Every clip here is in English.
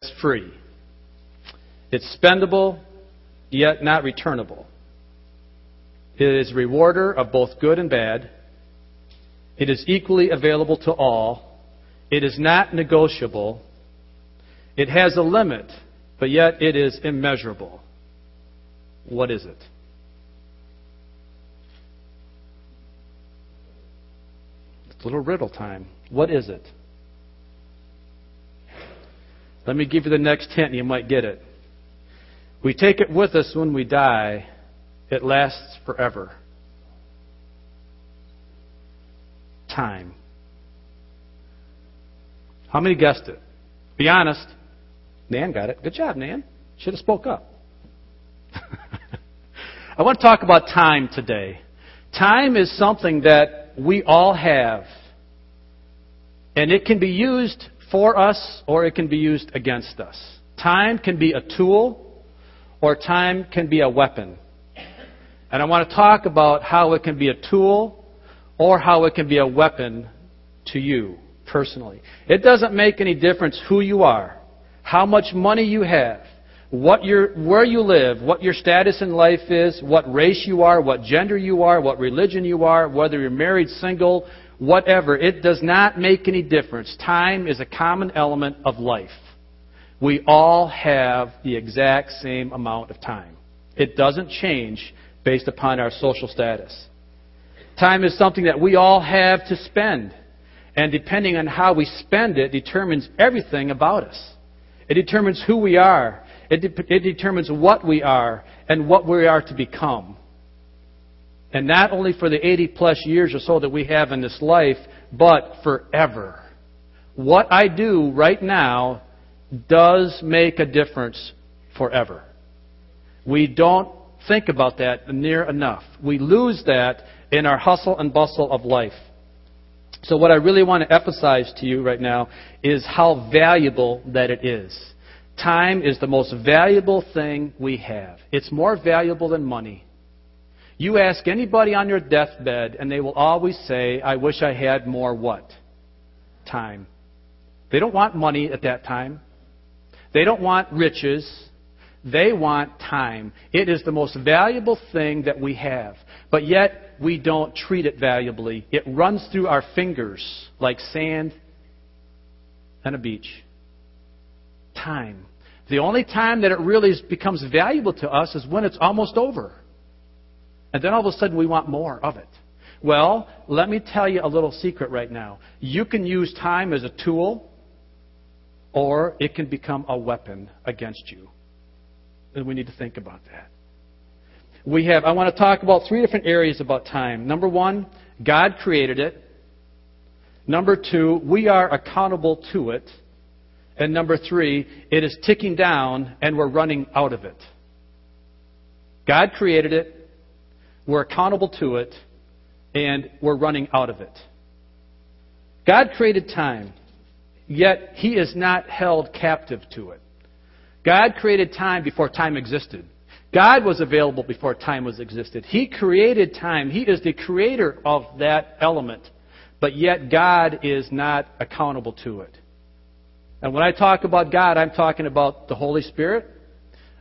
It's free. It's spendable, yet not returnable. It is a rewarder of both good and bad. It is equally available to all. It is not negotiable. It has a limit, but yet it is immeasurable. What is it? It's a little riddle time. What is it? Let me give you the next hint, and you might get it. We take it with us when we die, it lasts forever. Time. How many guessed it? Be honest. Nan got it. Good job, Nan. Should have spoke up. I want to talk about time today. Time is something that we all have. And it can be used for us or it can be used against us. Time can be a tool or time can be a weapon. And I want to talk about how it can be a tool or how it can be a weapon to you personally. It doesn't make any difference who you are, how much money you have, what your, where you live, what your status in life is, what race you are, what gender you are, what religion you are, whether you're married, single, whatever. It does not make any difference. Time is a common element of life. We all have the exact same amount of time. It doesn't change based upon our social status. Time is something that we all have to spend. And depending on how we spend it determines everything about us. It determines who we are. It, de- it determines what we are and what we are to become. And not only for the 80 plus years or so that we have in this life, but forever. What I do right now does make a difference forever. We don't think about that near enough. We lose that in our hustle and bustle of life. So, what I really want to emphasize to you right now is how valuable that it is. Time is the most valuable thing we have. It's more valuable than money. You ask anybody on your deathbed, and they will always say, I wish I had more what? Time. They don't want money at that time. They don't want riches. They want time. It is the most valuable thing that we have. But yet, we don't treat it valuably. It runs through our fingers like sand on a beach. Time. The only time that it really becomes valuable to us is when it's almost over. And then all of a sudden we want more of it. Well, let me tell you a little secret right now. You can use time as a tool, or it can become a weapon against you. And we need to think about that. We have, I want to talk about three different areas about time. Number one, God created it. Number two, we are accountable to it. And number three, it is ticking down and we're running out of it. God created it. We're accountable to it, and we're running out of it. God created time, yet He is not held captive to it. God created time before time existed. God was available before time was existed. He created time. He is the creator of that element. But yet God is not accountable to it. And when I talk about God, I'm talking about the Holy Spirit.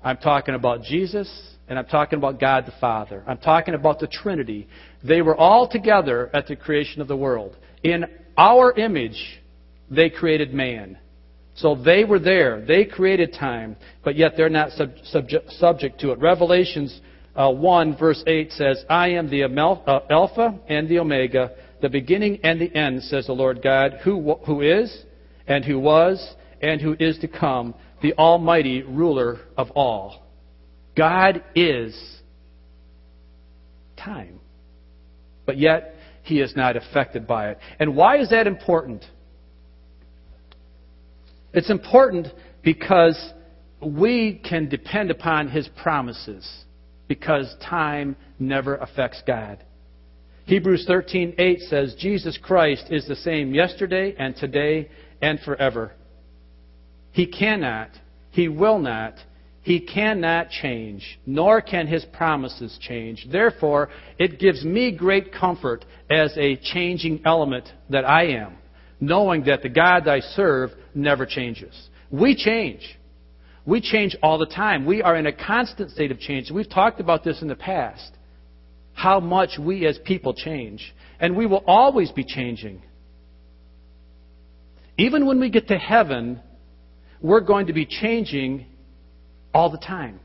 I'm talking about Jesus. And I'm talking about God the Father. I'm talking about the Trinity. They were all together at the creation of the world. In our image, they created man. So they were there. They created time, but yet they're not sub- subject, subject to it. Revelations uh, 1, verse 8 says, I am the uh, Alpha and the Omega, the beginning and the end, says the Lord God, who, who is, and who was, and who is to come, the Almighty ruler of all. God is time. But yet, he is not affected by it. And why is that important? It's important because we can depend upon his promises because time never affects God. Hebrews 13:8 says Jesus Christ is the same yesterday and today and forever. He cannot, he will not, he cannot change, nor can his promises change. Therefore, it gives me great comfort as a changing element that I am, knowing that the God I serve never changes. We change. We change all the time. We are in a constant state of change. We've talked about this in the past. How much we as people change. And we will always be changing. Even when we get to heaven, we're going to be changing all the time.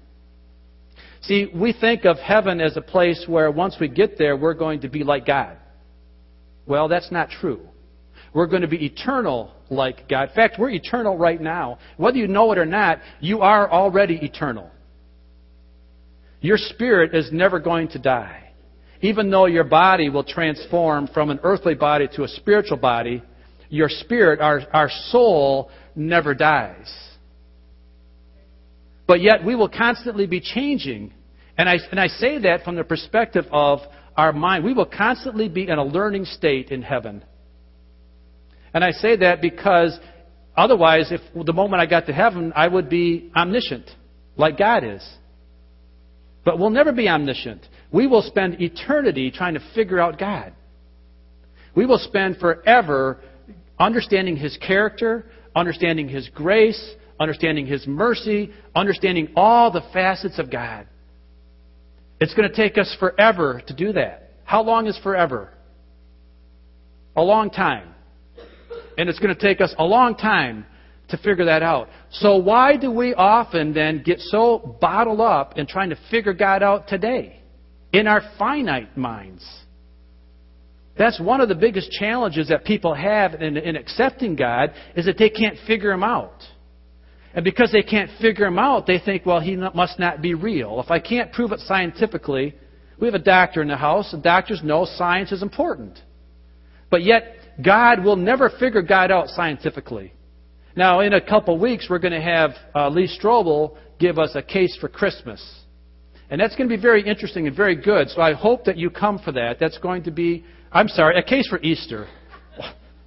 See, we think of heaven as a place where once we get there, we're going to be like God. Well, that's not true. We're going to be eternal like God. In fact, we're eternal right now. Whether you know it or not, you are already eternal. Your spirit is never going to die. Even though your body will transform from an earthly body to a spiritual body, your spirit, our, our soul, never dies. But yet we will constantly be changing. And I, and I say that from the perspective of our mind. We will constantly be in a learning state in heaven. And I say that because otherwise, if the moment I got to heaven, I would be omniscient, like God is. But we'll never be omniscient. We will spend eternity trying to figure out God. We will spend forever understanding His character, understanding His grace, understanding His mercy, understanding all the facets of God. It's going to take us forever to do that. How long is forever? A long time. And it's going to take us a long time to figure that out. So why do we often then get so bottled up in trying to figure God out today in our finite minds? That's one of the biggest challenges that people have in, in accepting God is that they can't figure Him out. And because they can't figure Him out, they think, well, He must not be real. If I can't prove it scientifically, we have a doctor in the house, and doctors know science is important. But yet, God will never figure God out scientifically. Now, in a couple weeks, we're going to have uh, Lee Strobel give us a case for Christmas. And that's going to be very interesting and very good. So I hope that you come for that. That's going to be, I'm sorry, a case for Easter.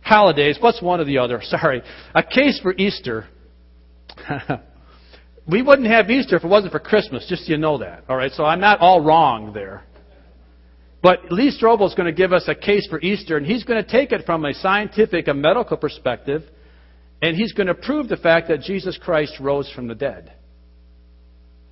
Holidays, what's one or the other? Sorry. A case for Easter. we wouldn't have Easter if it wasn't for Christmas, just so you know that. All right, so I'm not all wrong there. But Lee Strobel is going to give us a case for Easter, and he's going to take it from a scientific, a medical perspective, and he's going to prove the fact that Jesus Christ rose from the dead.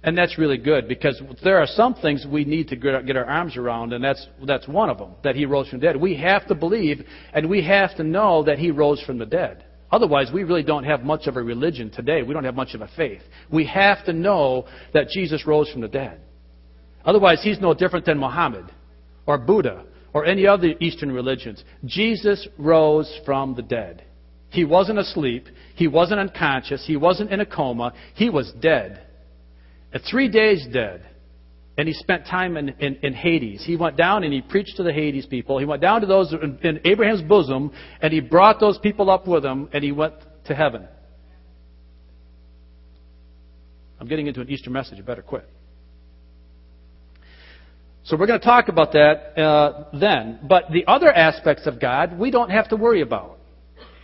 And that's really good because there are some things we need to get our arms around, and that's, that's one of them, that he rose from the dead. We have to believe and we have to know that he rose from the dead. Otherwise, we really don't have much of a religion today. We don't have much of a faith. We have to know that Jesus rose from the dead. Otherwise, he's no different than Muhammad or Buddha or any other Eastern religions. Jesus rose from the dead. He wasn't asleep. He wasn't unconscious. He wasn't in a coma. He was dead. At three days dead. And he spent time in, in, in, Hades. He went down and he preached to the Hades people. He went down to those in, in Abraham's bosom and he brought those people up with him and he went to heaven. I'm getting into an Easter message. You better quit. So we're going to talk about that uh, then. But the other aspects of God, we don't have to worry about.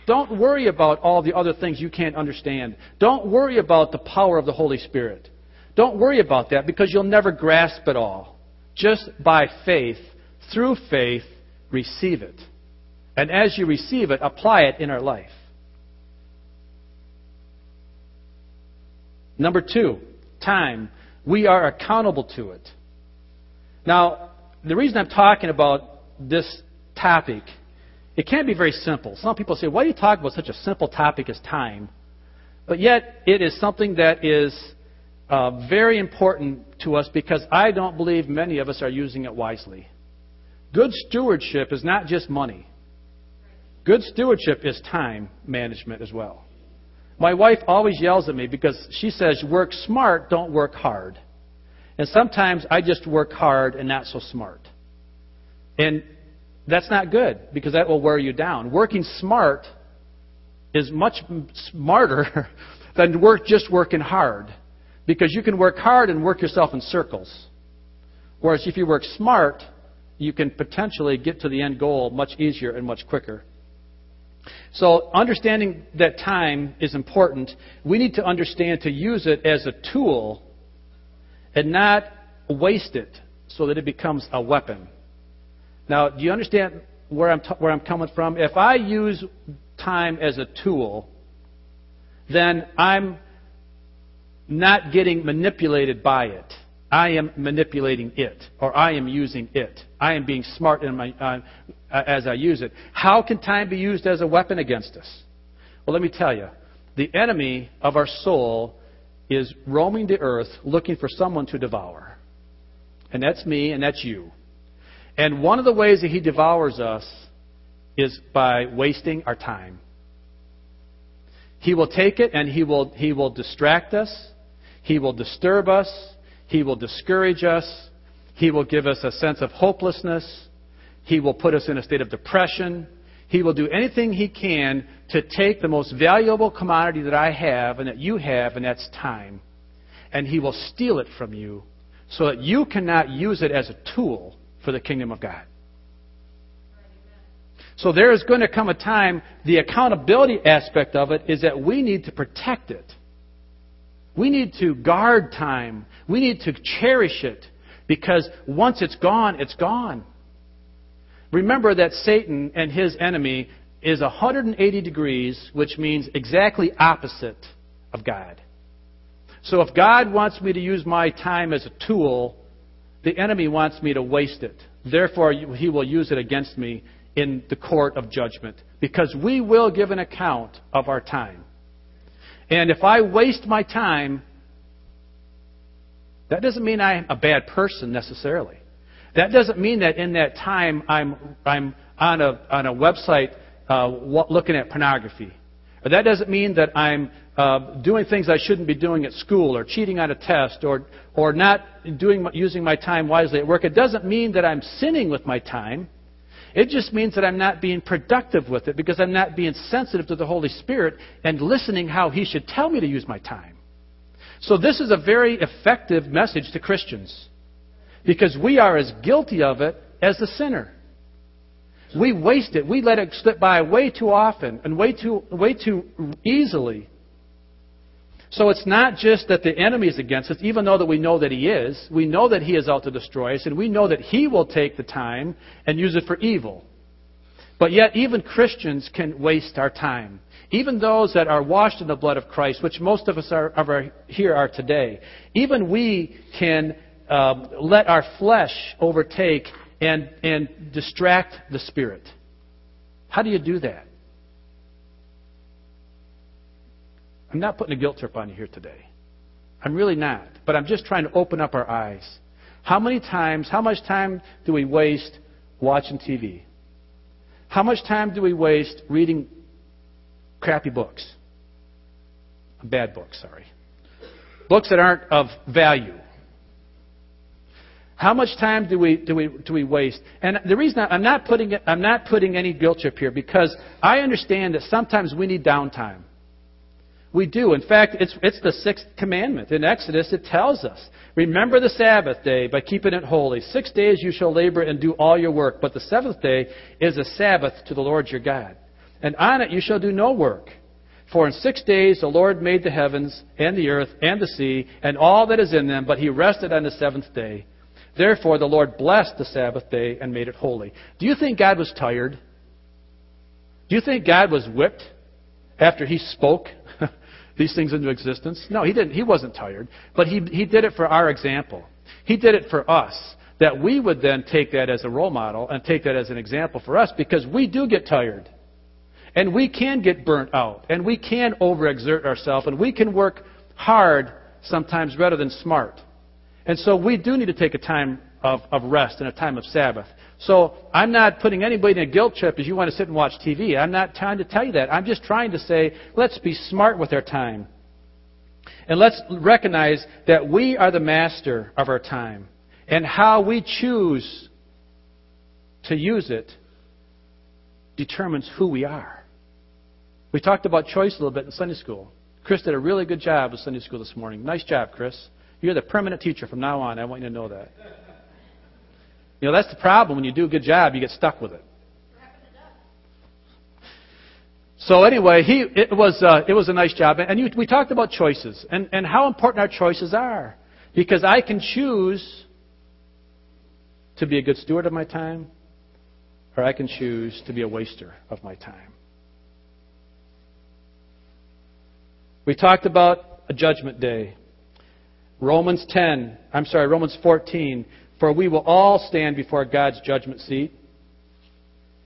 Don't worry about all the other things you can't understand. Don't worry about the power of the Holy Spirit. Don't worry about that because you'll never grasp it all. Just by faith, through faith, receive it. And as you receive it, apply it in our life. Number two, time. We are accountable to it. Now, the reason I'm talking about this topic, it can't be very simple. Some people say, why do you talk about such a simple topic as time? But yet, it is something that is uh, very important to us because I don't believe many of us are using it wisely. Good stewardship is not just money. Good stewardship is time management as well. My wife always yells at me because she says, work smart, don't work hard. And sometimes I just work hard and not so smart. And that's not good because that will wear you down. Working smart is much smarter than work just working hard because you can work hard and work yourself in circles. Whereas if you work smart, you can potentially get to the end goal much easier and much quicker. So, understanding that time is important, we need to understand to use it as a tool and not waste it so that it becomes a weapon. Now, do you understand where I'm, t- where I'm coming from? If I use time as a tool, then I'm not getting manipulated by it. I am manipulating it, or I am using it. I am being smart in my, uh, as I use it. How can time be used as a weapon against us? Well, let me tell you. The enemy of our soul is roaming the earth looking for someone to devour. And that's me, and that's you. And one of the ways that he devours us is by wasting our time. He will take it and he will, he will distract us. He will disturb us. He will discourage us. He will give us a sense of hopelessness. He will put us in a state of depression. He will do anything he can to take the most valuable commodity that I have and that you have, and that's time. And he will steal it from you so that you cannot use it as a tool for the kingdom of God. So there is going to come a time, the accountability aspect of it is that we need to protect it. We need to guard time. We need to cherish it because once it's gone, it's gone. Remember that Satan and his enemy is 180 degrees, which means exactly opposite of God. So if God wants me to use my time as a tool, the enemy wants me to waste it. Therefore, he will use it against me in the court of judgment because we will give an account of our time. And if I waste my time, that doesn't mean I'm a bad person necessarily. That doesn't mean that in that time I'm, I'm on, a, on a website uh, looking at pornography. Or that doesn't mean that I'm uh, doing things I shouldn't be doing at school or cheating on a test or, or not doing, using my time wisely at work. It doesn't mean that I'm sinning with my time. It just means that I'm not being productive with it because I'm not being sensitive to the Holy Spirit and listening how He should tell me to use my time. So this is a very effective message to Christians because we are as guilty of it as the sinner. We waste it. We let it slip by way too often and way too, way too easily. So it's not just that the enemy is against us, even though that we know that he is. We know that he is out to destroy us, and we know that he will take the time and use it for evil. But yet, even Christians can waste our time. Even those that are washed in the blood of Christ, which most of us are, are here are today, even we can um, let our flesh overtake and, and distract the spirit. How do you do that? I'm not putting a guilt trip on you here today. I'm really not. But I'm just trying to open up our eyes. How many times, how much time do we waste watching TV? How much time do we waste reading crappy books? Bad books, sorry. Books that aren't of value. How much time do we, do we, do we waste? And the reason I'm not, putting I'm not putting any guilt trip here because I understand that sometimes we need downtime. We do. In fact, it's, it's the sixth commandment. In Exodus, it tells us Remember the Sabbath day by keeping it holy. Six days you shall labor and do all your work, but the seventh day is a Sabbath to the Lord your God. And on it you shall do no work. For in six days the Lord made the heavens and the earth and the sea and all that is in them, but he rested on the seventh day. Therefore the Lord blessed the Sabbath day and made it holy. Do you think God was tired? Do you think God was whipped after he spoke these things into existence? No, he didn't. He wasn't tired. But he, he did it for our example. He did it for us. That we would then take that as a role model and take that as an example for us because we do get tired. And we can get burnt out. And we can overexert ourselves. And we can work hard sometimes rather than smart. And so we do need to take a time of, of rest and a time of Sabbath. So I'm not putting anybody in a guilt trip as you want to sit and watch TV. I'm not trying to tell you that. I'm just trying to say, let's be smart with our time. And let's recognize that we are the master of our time. And how we choose to use it determines who we are. We talked about choice a little bit in Sunday school. Chris did a really good job with Sunday school this morning. Nice job, Chris. You're the permanent teacher from now on. I want you to know that. You know, that's the problem. When you do a good job, you get stuck with it. So anyway, he, it, was, uh, it was a nice job. And you, we talked about choices and, and how important our choices are. Because I can choose to be a good steward of my time, or I can choose to be a waster of my time. We talked about a judgment day. Romans 10, I'm sorry, Romans 14, for we will all stand before God's judgment seat.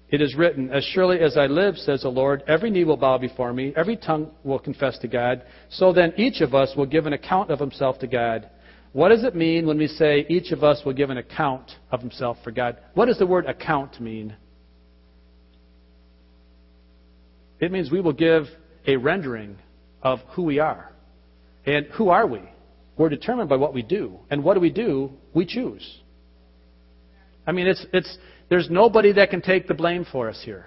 It is written, As surely as I live, says the Lord, every knee will bow before me, every tongue will confess to God. So then each of us will give an account of himself to God. What does it mean when we say each of us will give an account of himself for God? What does the word account mean? It means we will give a rendering of who we are. And who are we? We're determined by what we do. And what do we do? We choose. I mean, it's, it's, there's nobody that can take the blame for us here.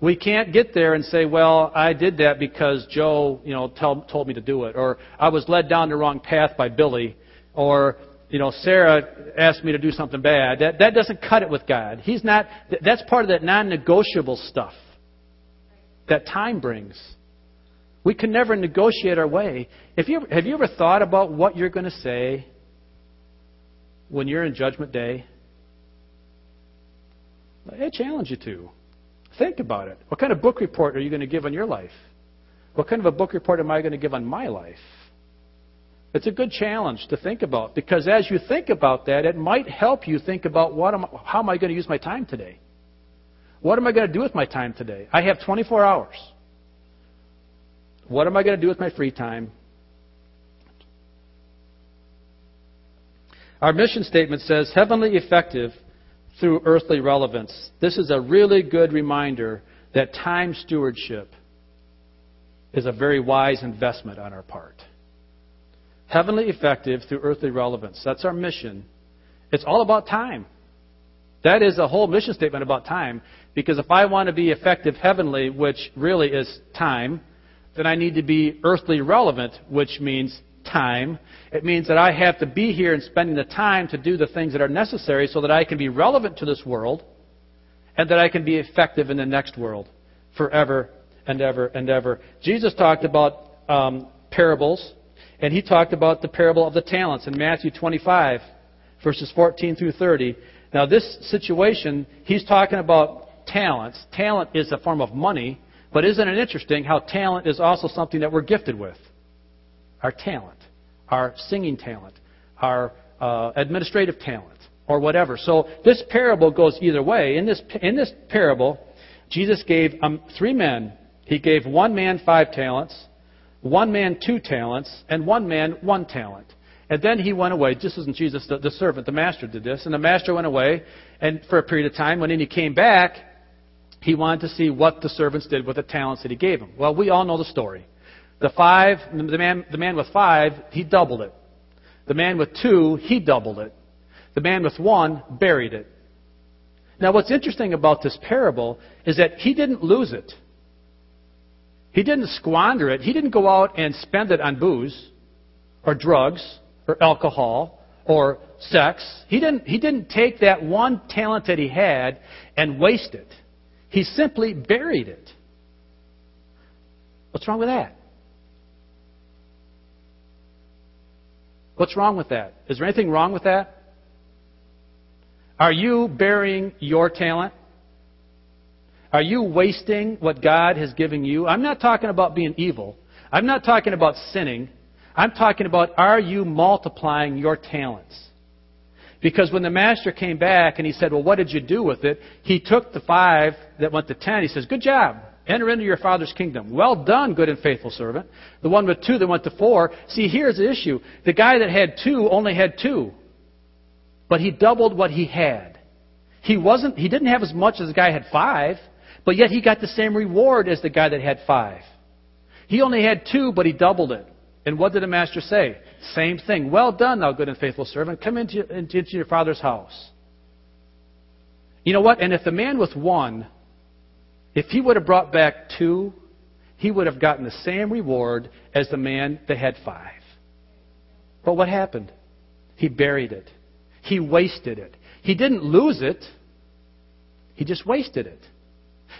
We can't get there and say, well, I did that because Joe, you know, tell, told me to do it, or I was led down the wrong path by Billy, or you know, Sarah asked me to do something bad. That that doesn't cut it with God. He's not. That's part of that non-negotiable stuff that time brings. We can never negotiate our way. If you have you ever thought about what you're going to say when you're in Judgment Day? I challenge you to. Think about it. What kind of book report are you going to give on your life? What kind of a book report am I going to give on my life? It's a good challenge to think about because as you think about that, it might help you think about what am, how am I going to use my time today? What am I going to do with my time today? I have 24 hours. What am I going to do with my free time? Our mission statement says heavenly effective through earthly relevance. This is a really good reminder that time stewardship is a very wise investment on our part. Heavenly effective through earthly relevance. That's our mission. It's all about time. That is a whole mission statement about time. Because if I want to be effective heavenly, which really is time, then I need to be earthly relevant, which means time. It means that I have to be here and spending the time to do the things that are necessary so that I can be relevant to this world and that I can be effective in the next world forever and ever and ever. Jesus talked about um, parables, and he talked about the parable of the talents in Matthew 25, verses 14 through 30. Now, this situation, he's talking about talents. Talent is a form of money, but isn't it interesting how talent is also something that we're gifted with? Our talent, our singing talent, our uh, administrative talent, or whatever. So this parable goes either way. In this, in this parable, Jesus gave um, three men. He gave one man five talents, one man two talents, and one man one talent. And then he went away. This wasn't Jesus, the, the servant, the master did this. And the master went away, and for a period of time, when he came back, he wanted to see what the servants did with the talents that he gave them. Well, we all know the story. The five, the man, the man with five, he doubled it. The man with two, he doubled it. The man with one buried it. Now, what's interesting about this parable is that he didn't lose it. He didn't squander it. He didn't go out and spend it on booze or drugs or alcohol or sex. He didn't, he didn't take that one talent that he had and waste it. He simply buried it. What's wrong with that? What's wrong with that? Is there anything wrong with that? Are you burying your talent? Are you wasting what God has given you? I'm not talking about being evil. I'm not talking about sinning. I'm talking about are you multiplying your talents? Because when the master came back and he said, Well, what did you do with it? He took the five that went to ten. He says, Good job. Enter into your father's kingdom. Well done, good and faithful servant. The one with two that went to four. See, here's the issue. The guy that had two only had two. But he doubled what he had. He wasn't, he didn't have as much as the guy had five, but yet he got the same reward as the guy that had five. He only had two, but he doubled it. And what did the master say? Same thing. Well done, thou good and faithful servant. Come into, into your father's house. You know what? And if the man with one, if he would have brought back two, he would have gotten the same reward as the man that had five. But what happened? He buried it. He wasted it. He didn't lose it. He just wasted it.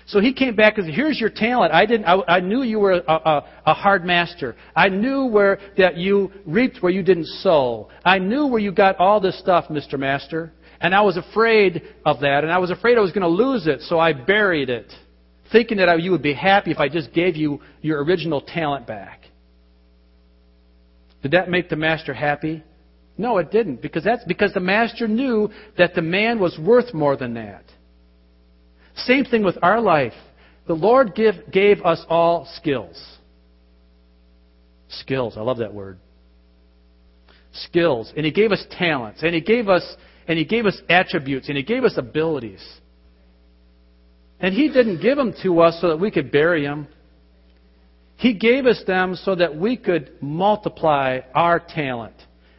So he came back and said, "Here's your talent. I didn't. I, I knew you were a, a, a, hard master. I knew where that you reaped where you didn't sow. I knew where you got all this stuff, Mr. Master. And I was afraid of that, and I was afraid I was going to lose it, so I buried it, thinking that I, you would be happy if I just gave you your original talent back. Did that make the master happy? No, it didn't, because that's because the master knew that the man was worth more than that. Same thing with our life. The Lord give, gave us all skills. Skills, I love that word. Skills. And He gave us talents. And He gave us and He gave us attributes and He gave us abilities. And He didn't give them to us so that we could bury them. He gave us them so that we could multiply our talent.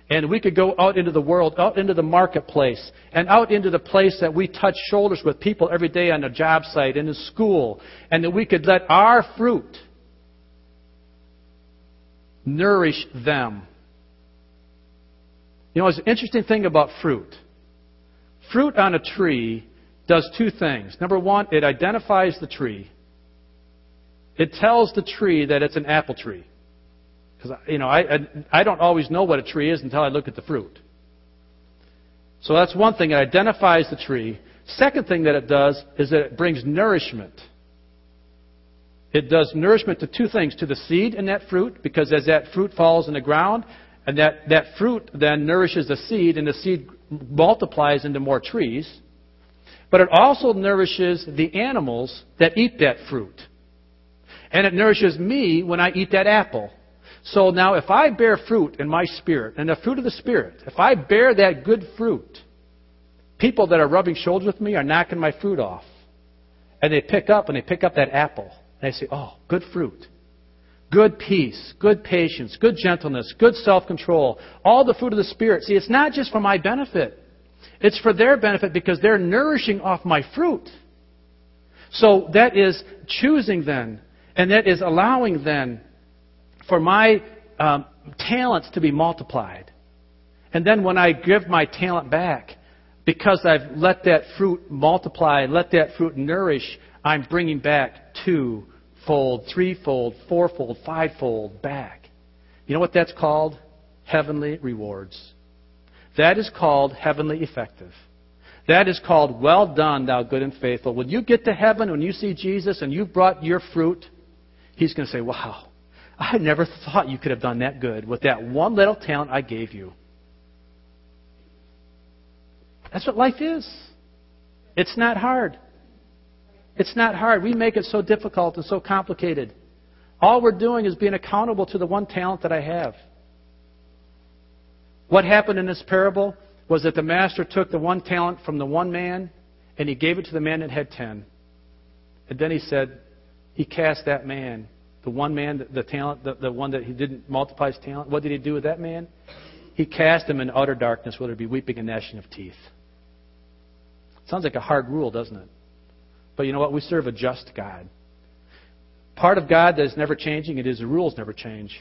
And we could go out into the world, out into the marketplace, and out into the place that we touch shoulders with people every day on a job site, in a school, and that we could let our fruit nourish them. You know, it's an interesting thing about fruit. Fruit on a tree does two things. Number one, it identifies the tree. It tells the tree that it's an apple tree. Because, you know, I, I, I don't always know what a tree is until I look at the fruit. So that's one thing. It identifies the tree. Second thing that it does is that it brings nourishment. It does nourishment to two things to the seed in that fruit, because as that fruit falls in the ground, and that, that fruit then nourishes the seed, and the seed multiplies into more trees. But it also nourishes the animals that eat that fruit. And it nourishes me when I eat that apple. So now, if I bear fruit in my spirit, and the fruit of the Spirit, if I bear that good fruit, people that are rubbing shoulders with me are knocking my fruit off. And they pick up, and they pick up that apple. And they say, oh, good fruit. Good peace, good patience, good gentleness, good self control, all the fruit of the Spirit. See, it's not just for my benefit, it's for their benefit because they're nourishing off my fruit. So that is choosing then and that is allowing then for my um, talents to be multiplied. And then when I give my talent back, because I've let that fruit multiply, let that fruit nourish, I'm bringing back twofold, threefold, fourfold, fivefold back. You know what that's called? Heavenly rewards. That is called heavenly effective. That is called, well done, thou good and faithful. When you get to heaven, when you see Jesus and you've brought your fruit, He's going to say, Wow, I never thought you could have done that good with that one little talent I gave you. That's what life is. It's not hard. It's not hard. We make it so difficult and so complicated. All we're doing is being accountable to the one talent that I have. What happened in this parable was that the master took the one talent from the one man and he gave it to the man that had ten. And then he said, he cast that man, the one man, the, talent, the, the one that he didn't multiply his talent. What did he do with that man? He cast him in utter darkness, where there be weeping and gnashing of teeth. Sounds like a hard rule, doesn't it? But you know what? We serve a just God. Part of God that is never changing, it is the rules never change.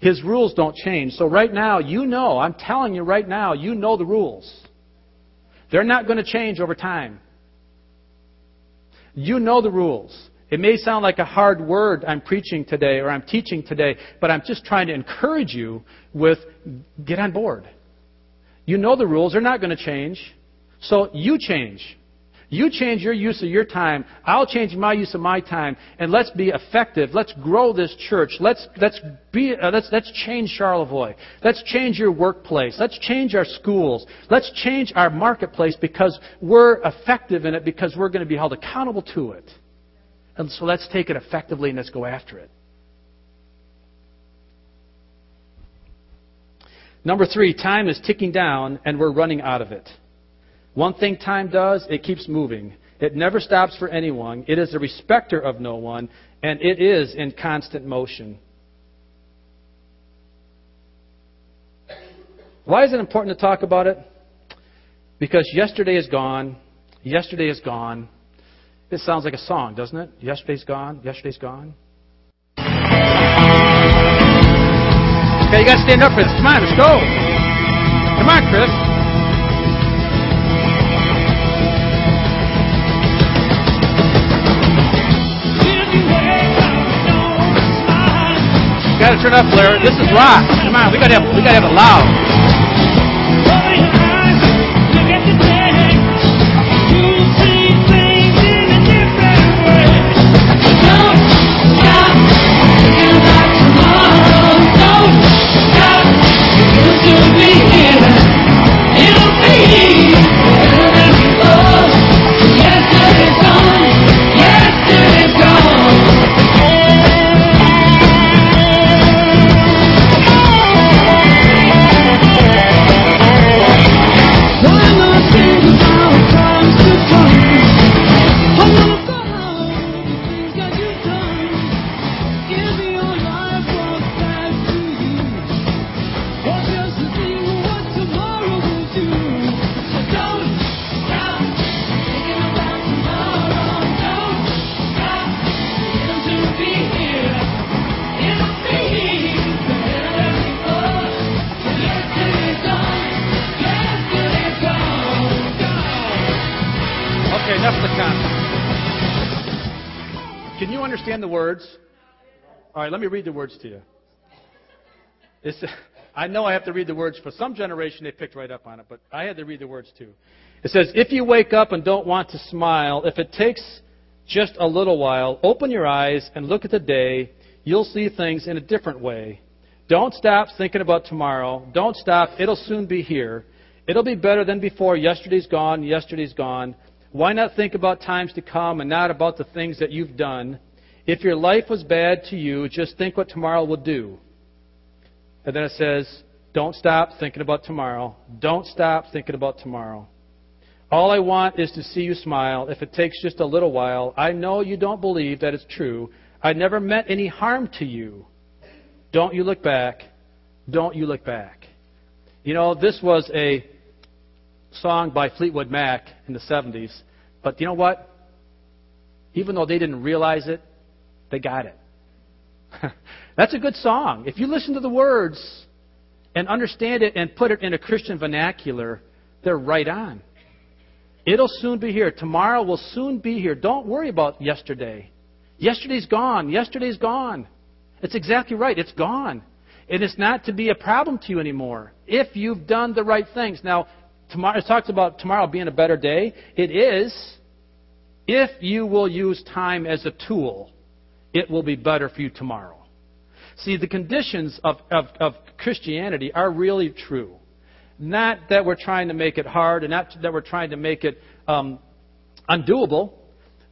His rules don't change. So right now, you know, I'm telling you right now, you know the rules. They're not going to change over time. You know the rules. It may sound like a hard word I'm preaching today or I'm teaching today, but I'm just trying to encourage you with get on board. You know the rules, they're not going to change. So you change. You change your use of your time. I'll change my use of my time. And let's be effective. Let's grow this church. Let's, let's, be, uh, let's, let's change Charlevoix. Let's change your workplace. Let's change our schools. Let's change our marketplace because we're effective in it because we're going to be held accountable to it. And so let's take it effectively and let's go after it. Number three, time is ticking down and we're running out of it. One thing time does, it keeps moving. It never stops for anyone. It is a respecter of no one, and it is in constant motion. Why is it important to talk about it? Because yesterday is gone. Yesterday is gone. This sounds like a song, doesn't it? Yesterday's gone. Yesterday's gone. Okay, you got to stand up for this. Come on, let's go. Come on, Chris. Got to turn up, Blair. This is rock. Come on, we got to have we got to have it loud. Words to you. It's, I know I have to read the words. For some generation, they picked right up on it, but I had to read the words too. It says, If you wake up and don't want to smile, if it takes just a little while, open your eyes and look at the day. You'll see things in a different way. Don't stop thinking about tomorrow. Don't stop. It'll soon be here. It'll be better than before. Yesterday's gone. Yesterday's gone. Why not think about times to come and not about the things that you've done? If your life was bad to you, just think what tomorrow will do. And then it says, don't stop thinking about tomorrow. Don't stop thinking about tomorrow. All I want is to see you smile. If it takes just a little while, I know you don't believe that it's true. I never meant any harm to you. Don't you look back. Don't you look back. You know, this was a song by Fleetwood Mac in the 70s. But you know what? Even though they didn't realize it, they got it. That's a good song. If you listen to the words and understand it and put it in a Christian vernacular, they're right on. It'll soon be here. Tomorrow will soon be here. Don't worry about yesterday. Yesterday's gone. Yesterday's gone. It's exactly right. It's gone. And it's not to be a problem to you anymore if you've done the right things. Now, tomorrow, it talks about tomorrow being a better day. It is if you will use time as a tool, it will be better for you tomorrow. See, the conditions of, of, of Christianity are really true. Not that we're trying to make it hard and not that we're trying to make it um, undoable,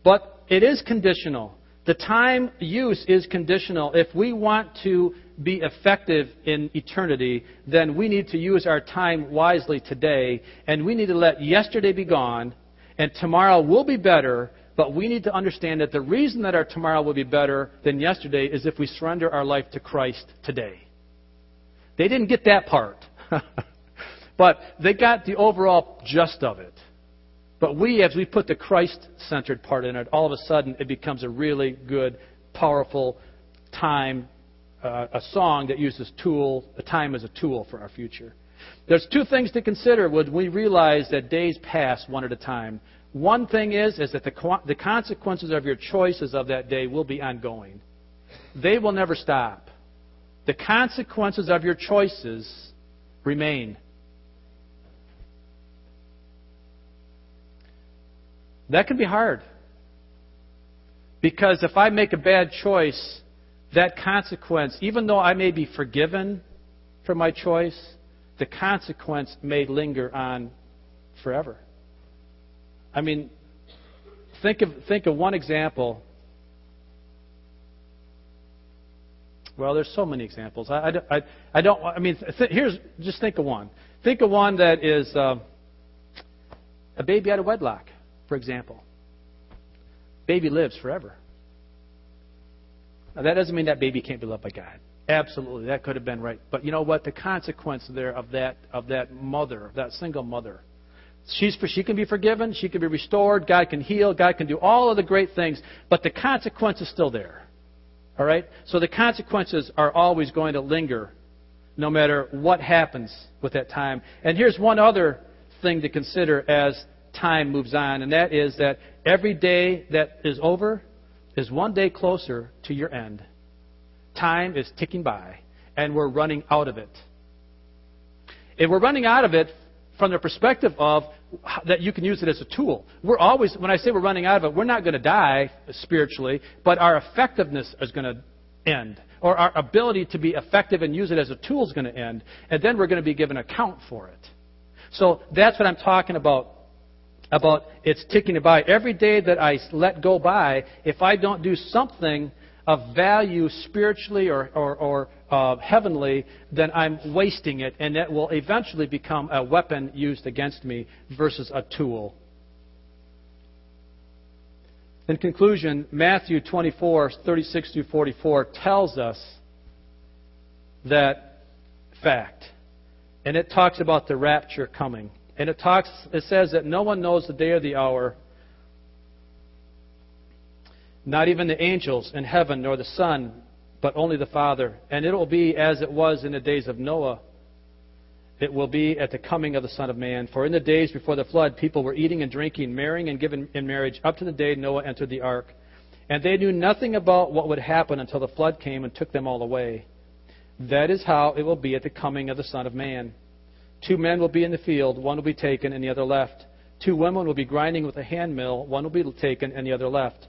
but it is conditional. The time use is conditional. If we want to be effective in eternity, then we need to use our time wisely today, and we need to let yesterday be gone, and tomorrow will be better, but we need to understand that the reason that our tomorrow will be better than yesterday is if we surrender our life to Christ today. They didn't get that part. but they got the overall gist of it. But we, as we put the Christ centered part in it, all of a sudden it becomes a really good, powerful time, uh, a song that uses tool, a time as a tool for our future. There's two things to consider when we realize that days pass one at a time. One thing is, is that the, the consequences of your choices of that day will be ongoing. They will never stop. The consequences of your choices remain. That can be hard. Because if I make a bad choice, that consequence, even though I may be forgiven for my choice, the consequence may linger on forever. I mean, think of, think of one example. Well, there's so many examples. I, I, I don't. I mean, th- here's just think of one. Think of one that is uh, a baby out of wedlock, for example. Baby lives forever. Now, that doesn't mean that baby can't be loved by God. Absolutely, that could have been right. But you know what? The consequence there of that of that mother, of that single mother, She's, she can be forgiven. She can be restored. God can heal. God can do all of the great things. But the consequence is still there. All right? So the consequences are always going to linger no matter what happens with that time. And here's one other thing to consider as time moves on, and that is that every day that is over is one day closer to your end. Time is ticking by, and we're running out of it. If we're running out of it from the perspective of that you can use it as a tool. We're always, when I say we're running out of it, we're not going to die spiritually, but our effectiveness is going to end. Or our ability to be effective and use it as a tool is going to end. And then we're going to be given account for it. So that's what I'm talking about. About it's ticking by. Every day that I let go by, if I don't do something of value spiritually or, or, or uh, heavenly, then I'm wasting it, and it will eventually become a weapon used against me versus a tool. In conclusion, Matthew 24, 36 through 44 tells us that fact. And it talks about the rapture coming. And it talks it says that no one knows the day or the hour, not even the angels in heaven, nor the Son, but only the Father. And it will be as it was in the days of Noah. It will be at the coming of the Son of Man. For in the days before the flood, people were eating and drinking, marrying and giving in marriage, up to the day Noah entered the ark. And they knew nothing about what would happen until the flood came and took them all away. That is how it will be at the coming of the Son of Man. Two men will be in the field, one will be taken and the other left. Two women will be grinding with a handmill, one will be taken and the other left.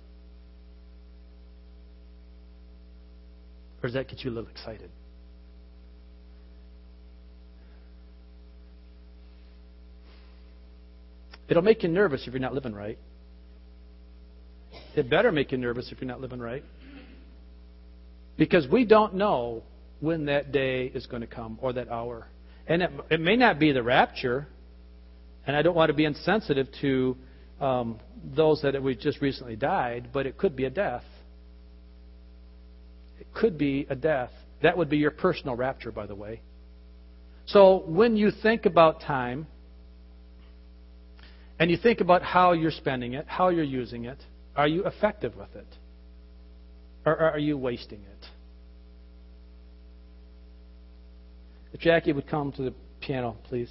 Or does that get you a little excited? It'll make you nervous if you're not living right. It better make you nervous if you're not living right. Because we don't know when that day is going to come or that hour. And it, it may not be the rapture. And I don't want to be insensitive to um, those that we just recently died, but it could be a death. Could be a death. That would be your personal rapture, by the way. So when you think about time, and you think about how you're spending it, how you're using it, are you effective with it? Or are you wasting it? If Jackie would come to the piano, please.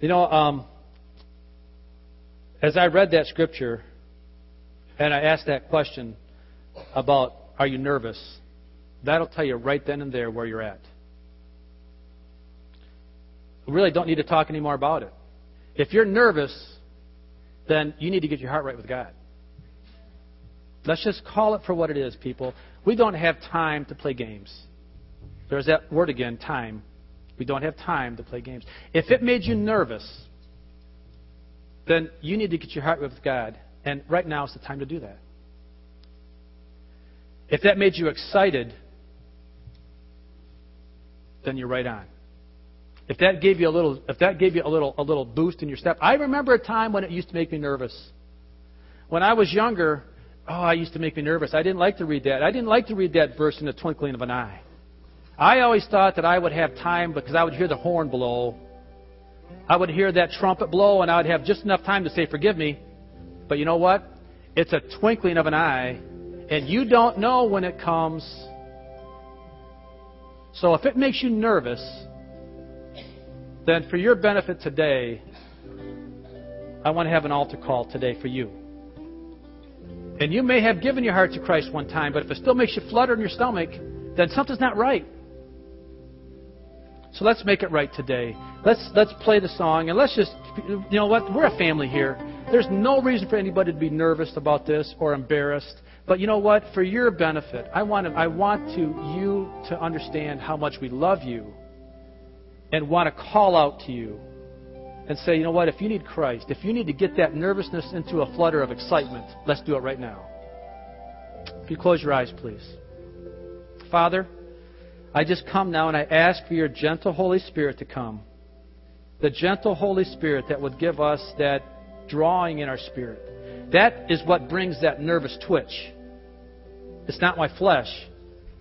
You know, um, as I read that scripture and I asked that question about are you nervous, that'll tell you right then and there where you're at. We really don't need to talk anymore about it. If you're nervous, then you need to get your heart right with God. Let's just call it for what it is, people. We don't have time to play games. There's that word again, time. We don't have time to play games. If it made you nervous, then you need to get your heart right with God. And right now is the time to do that. If that made you excited, then you're right on. If that gave you a little, if that gave you a little, a little boost in your step, I remember a time when it used to make me nervous. When I was younger, oh, it used to make me nervous. I didn't like to read that. I didn't like to read that verse in the twinkling of an eye. I always thought that I would have time because I would hear the horn blow. I would hear that trumpet blow, and I would have just enough time to say, Forgive me. But you know what? It's a twinkling of an eye, and you don't know when it comes. So if it makes you nervous, then for your benefit today, I want to have an altar call today for you. And you may have given your heart to Christ one time, but if it still makes you flutter in your stomach, then something's not right. So let's make it right today. Let's let's play the song and let's just you know what? We're a family here. There's no reason for anybody to be nervous about this or embarrassed. But you know what? For your benefit, I want to, I want to you to understand how much we love you and want to call out to you and say, you know what, if you need Christ, if you need to get that nervousness into a flutter of excitement, let's do it right now. If you close your eyes, please. Father, I just come now and I ask for your gentle Holy Spirit to come. The gentle Holy Spirit that would give us that drawing in our spirit. That is what brings that nervous twitch. It's not my flesh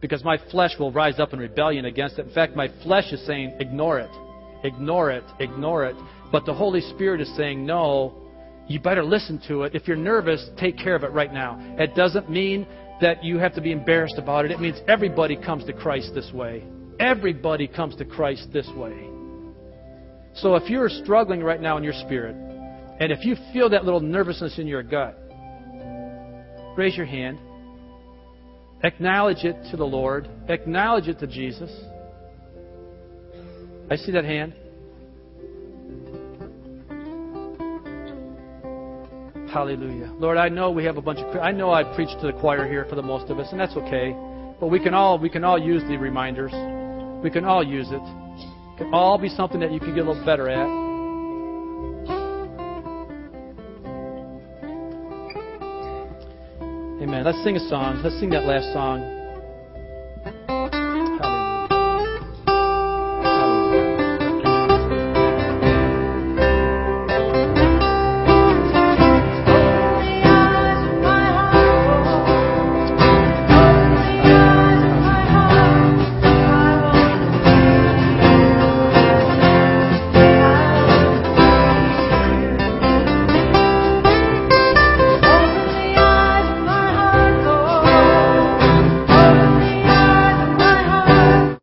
because my flesh will rise up in rebellion against it. In fact, my flesh is saying, ignore it, ignore it, ignore it. But the Holy Spirit is saying, no, you better listen to it. If you're nervous, take care of it right now. It doesn't mean that you have to be embarrassed about it. It means everybody comes to Christ this way. Everybody comes to Christ this way. So if you're struggling right now in your spirit, and if you feel that little nervousness in your gut, raise your hand. Acknowledge it to the Lord. Acknowledge it to Jesus. I see that hand. Hallelujah. Lord, I know we have a bunch of I know I preach to the choir here for the most of us, and that's okay. But we can all we can all use the reminders. We can all use it. It can all be something that you can get a little better at. Amen. Let's sing a song. Let's sing that last song.